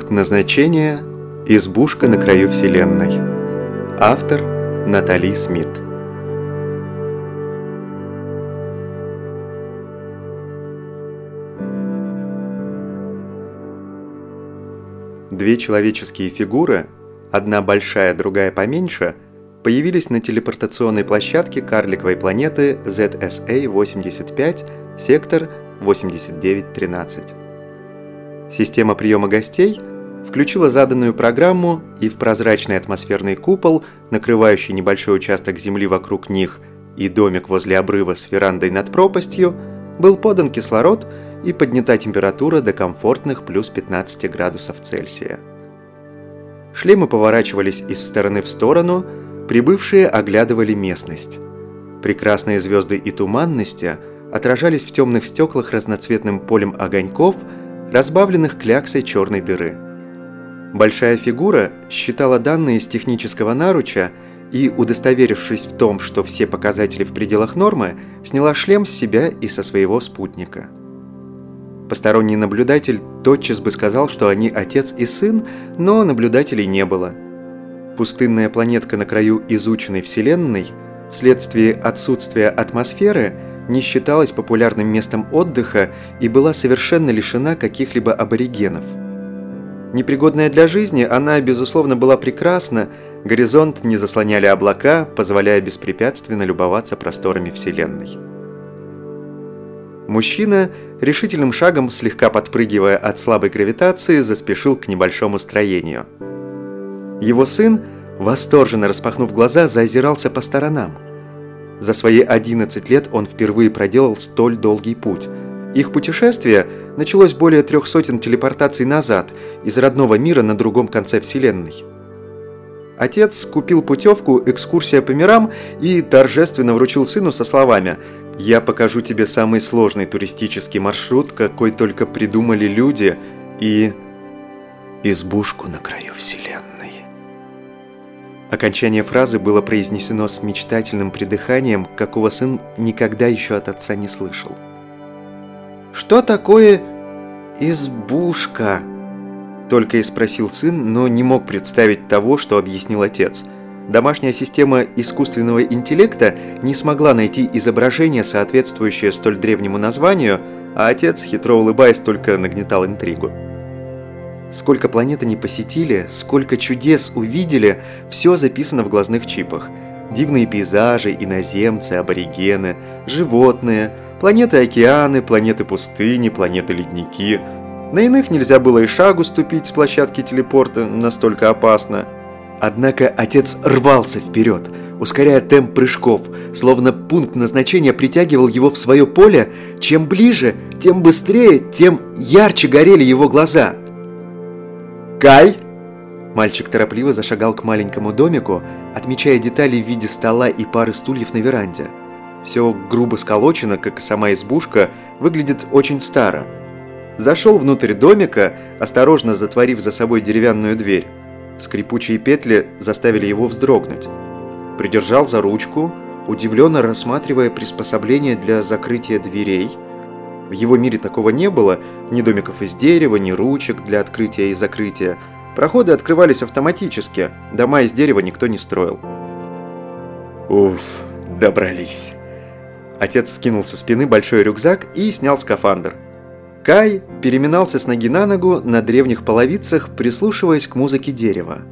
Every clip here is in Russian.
Пункт назначения – избушка на краю Вселенной. Автор – Натали Смит. Две человеческие фигуры, одна большая, другая поменьше, появились на телепортационной площадке карликовой планеты ZSA-85, сектор 8913. Система приема гостей включила заданную программу, и в прозрачный атмосферный купол, накрывающий небольшой участок земли вокруг них и домик возле обрыва с верандой над пропастью, был подан кислород и поднята температура до комфортных плюс 15 градусов Цельсия. Шлемы поворачивались из стороны в сторону, прибывшие оглядывали местность. Прекрасные звезды и туманности отражались в темных стеклах разноцветным полем огоньков – разбавленных кляксой черной дыры. Большая фигура считала данные из технического наруча и, удостоверившись в том, что все показатели в пределах нормы, сняла шлем с себя и со своего спутника. Посторонний наблюдатель тотчас бы сказал, что они отец и сын, но наблюдателей не было. Пустынная планетка на краю изученной Вселенной, вследствие отсутствия атмосферы – не считалась популярным местом отдыха и была совершенно лишена каких-либо аборигенов. Непригодная для жизни, она, безусловно, была прекрасна, горизонт не заслоняли облака, позволяя беспрепятственно любоваться просторами Вселенной. Мужчина, решительным шагом, слегка подпрыгивая от слабой гравитации, заспешил к небольшому строению. Его сын, восторженно распахнув глаза, заозирался по сторонам – за свои 11 лет он впервые проделал столь долгий путь. Их путешествие началось более трех сотен телепортаций назад, из родного мира на другом конце Вселенной. Отец купил путевку «Экскурсия по мирам» и торжественно вручил сыну со словами «Я покажу тебе самый сложный туристический маршрут, какой только придумали люди, и избушку на краю Вселенной». Окончание фразы было произнесено с мечтательным придыханием, какого сын никогда еще от отца не слышал. «Что такое избушка?» Только и спросил сын, но не мог представить того, что объяснил отец. Домашняя система искусственного интеллекта не смогла найти изображение, соответствующее столь древнему названию, а отец, хитро улыбаясь, только нагнетал интригу. Сколько планеты не посетили, сколько чудес увидели, все записано в глазных чипах. Дивные пейзажи, иноземцы, аборигены, животные, планеты-океаны, планеты-пустыни, планеты-ледники. На иных нельзя было и шагу ступить с площадки телепорта, настолько опасно. Однако отец рвался вперед, ускоряя темп прыжков, словно пункт назначения притягивал его в свое поле. Чем ближе, тем быстрее, тем ярче горели его глаза – Кай!» Мальчик торопливо зашагал к маленькому домику, отмечая детали в виде стола и пары стульев на веранде. Все грубо сколочено, как и сама избушка, выглядит очень старо. Зашел внутрь домика, осторожно затворив за собой деревянную дверь. Скрипучие петли заставили его вздрогнуть. Придержал за ручку, удивленно рассматривая приспособление для закрытия дверей – в его мире такого не было, ни домиков из дерева, ни ручек для открытия и закрытия. Проходы открывались автоматически, дома из дерева никто не строил. Уф, добрались. Отец скинул со спины большой рюкзак и снял скафандр. Кай переминался с ноги на ногу на древних половицах, прислушиваясь к музыке дерева.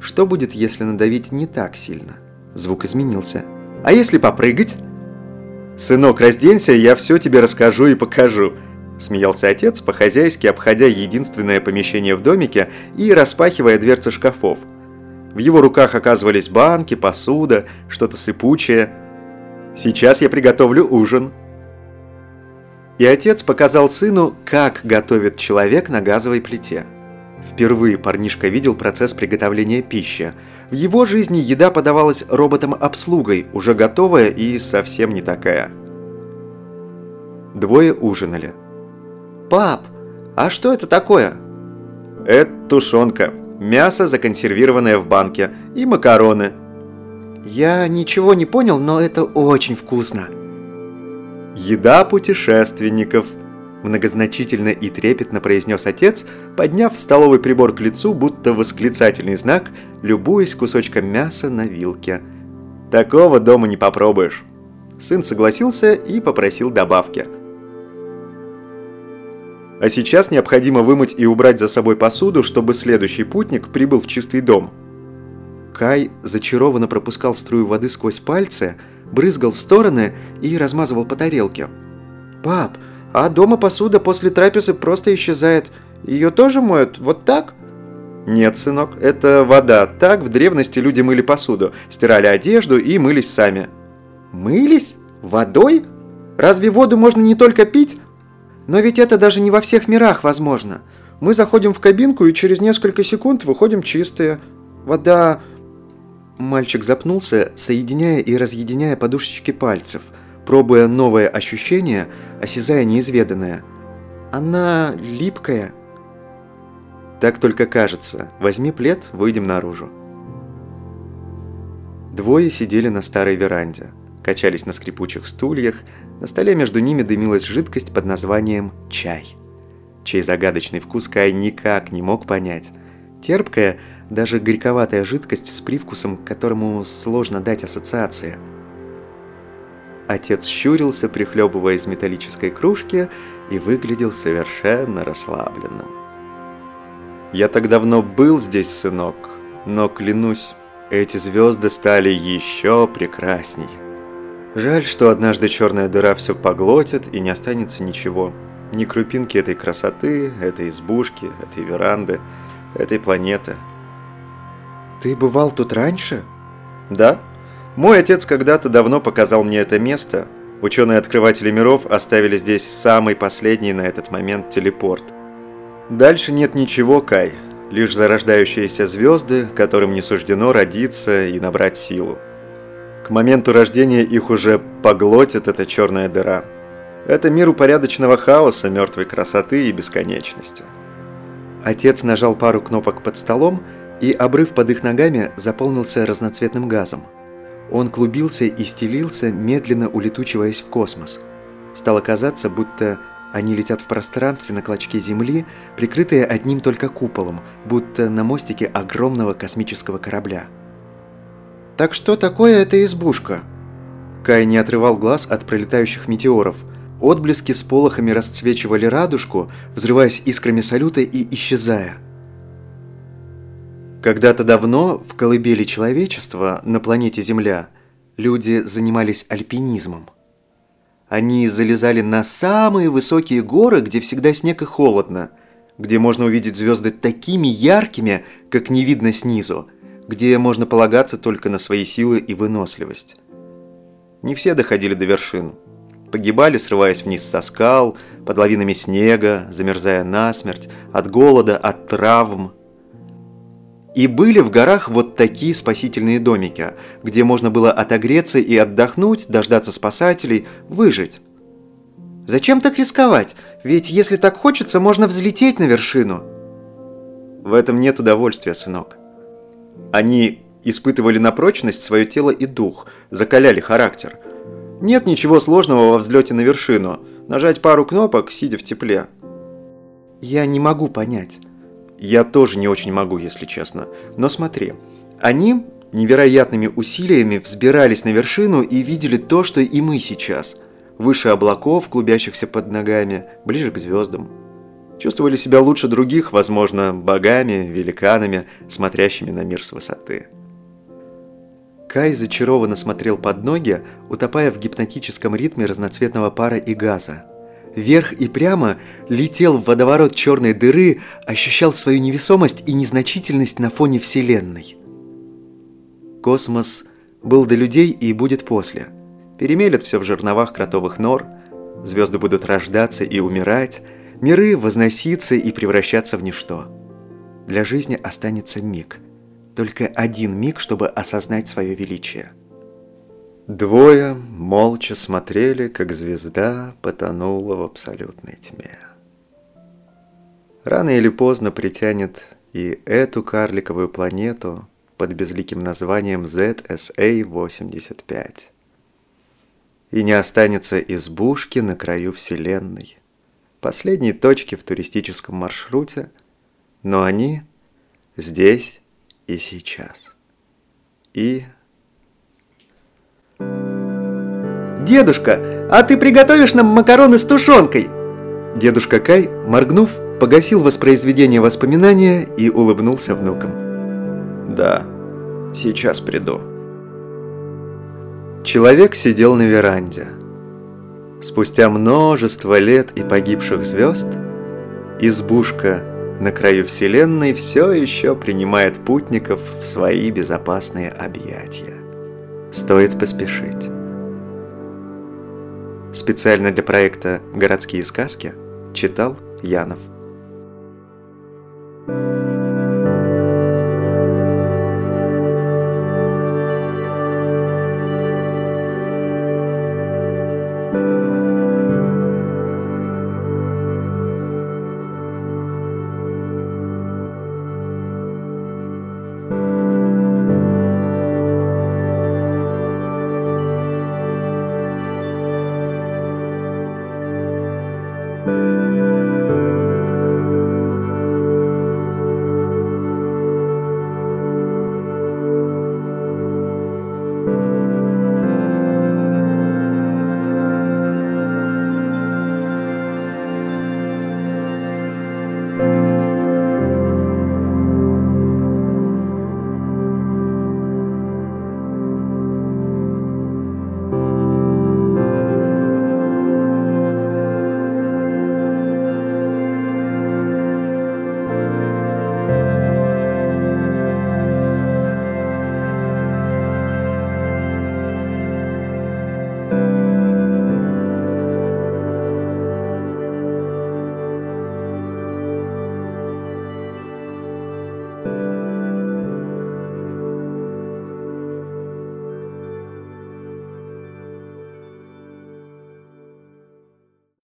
Что будет, если надавить не так сильно? Звук изменился. А если попрыгать? «Сынок, разденься, я все тебе расскажу и покажу», – смеялся отец, по-хозяйски обходя единственное помещение в домике и распахивая дверцы шкафов. В его руках оказывались банки, посуда, что-то сыпучее. «Сейчас я приготовлю ужин». И отец показал сыну, как готовит человек на газовой плите. Впервые парнишка видел процесс приготовления пищи. В его жизни еда подавалась роботом-обслугой, уже готовая и совсем не такая. Двое ужинали. «Пап, а что это такое?» «Это тушенка, мясо, законсервированное в банке, и макароны». «Я ничего не понял, но это очень вкусно». «Еда путешественников», Многозначительно и трепетно произнес отец, подняв столовый прибор к лицу, будто восклицательный знак, любуясь кусочком мяса на вилке. «Такого дома не попробуешь». Сын согласился и попросил добавки. А сейчас необходимо вымыть и убрать за собой посуду, чтобы следующий путник прибыл в чистый дом. Кай зачарованно пропускал струю воды сквозь пальцы, брызгал в стороны и размазывал по тарелке. «Пап, а дома посуда после трапезы просто исчезает. Ее тоже моют вот так?» «Нет, сынок, это вода. Так в древности люди мыли посуду, стирали одежду и мылись сами». «Мылись? Водой? Разве воду можно не только пить?» «Но ведь это даже не во всех мирах возможно. Мы заходим в кабинку и через несколько секунд выходим чистые. Вода...» Мальчик запнулся, соединяя и разъединяя подушечки пальцев – пробуя новое ощущение, осязая неизведанное. Она липкая. Так только кажется. Возьми плед, выйдем наружу. Двое сидели на старой веранде, качались на скрипучих стульях, на столе между ними дымилась жидкость под названием «чай», чей загадочный вкус Кай никак не мог понять. Терпкая, даже горьковатая жидкость с привкусом, которому сложно дать ассоциации – Отец щурился, прихлебывая из металлической кружки, и выглядел совершенно расслабленным. «Я так давно был здесь, сынок, но, клянусь, эти звезды стали еще прекрасней. Жаль, что однажды черная дыра все поглотит и не останется ничего. Ни крупинки этой красоты, этой избушки, этой веранды, этой планеты». «Ты бывал тут раньше?» «Да», мой отец когда-то давно показал мне это место. Ученые-открыватели миров оставили здесь самый последний на этот момент телепорт. Дальше нет ничего, Кай. Лишь зарождающиеся звезды, которым не суждено родиться и набрать силу. К моменту рождения их уже поглотит эта черная дыра. Это мир упорядоченного хаоса, мертвой красоты и бесконечности. Отец нажал пару кнопок под столом, и обрыв под их ногами заполнился разноцветным газом – он клубился и стелился, медленно улетучиваясь в космос. Стало казаться, будто они летят в пространстве на клочке Земли, прикрытые одним только куполом, будто на мостике огромного космического корабля. «Так что такое эта избушка?» Кай не отрывал глаз от пролетающих метеоров. Отблески с полохами расцвечивали радужку, взрываясь искрами салюта и исчезая – когда-то давно в колыбели человечества на планете Земля люди занимались альпинизмом. Они залезали на самые высокие горы, где всегда снег и холодно, где можно увидеть звезды такими яркими, как не видно снизу, где можно полагаться только на свои силы и выносливость. Не все доходили до вершин. Погибали, срываясь вниз со скал, под лавинами снега, замерзая насмерть, от голода, от травм – и были в горах вот такие спасительные домики, где можно было отогреться и отдохнуть, дождаться спасателей, выжить. Зачем так рисковать? Ведь если так хочется, можно взлететь на вершину. В этом нет удовольствия, сынок. Они испытывали на прочность свое тело и дух, закаляли характер. Нет ничего сложного во взлете на вершину. Нажать пару кнопок, сидя в тепле. Я не могу понять. Я тоже не очень могу, если честно. Но смотри, они невероятными усилиями взбирались на вершину и видели то, что и мы сейчас. Выше облаков, клубящихся под ногами, ближе к звездам. Чувствовали себя лучше других, возможно, богами, великанами, смотрящими на мир с высоты. Кай зачарованно смотрел под ноги, утопая в гипнотическом ритме разноцветного пара и газа – вверх и прямо, летел в водоворот черной дыры, ощущал свою невесомость и незначительность на фоне Вселенной. Космос был до людей и будет после. Перемелят все в жерновах кротовых нор, звезды будут рождаться и умирать, миры возноситься и превращаться в ничто. Для жизни останется миг. Только один миг, чтобы осознать свое величие. Двое молча смотрели, как звезда потонула в абсолютной тьме. Рано или поздно притянет и эту карликовую планету под безликим названием ZSA-85. И не останется избушки на краю Вселенной, последней точки в туристическом маршруте, но они здесь и сейчас. И... «Дедушка, а ты приготовишь нам макароны с тушенкой?» Дедушка Кай, моргнув, погасил воспроизведение воспоминания и улыбнулся внукам. «Да, сейчас приду». Человек сидел на веранде. Спустя множество лет и погибших звезд, избушка на краю Вселенной все еще принимает путников в свои безопасные объятия. Стоит поспешить. Специально для проекта «Городские сказки» читал Янов.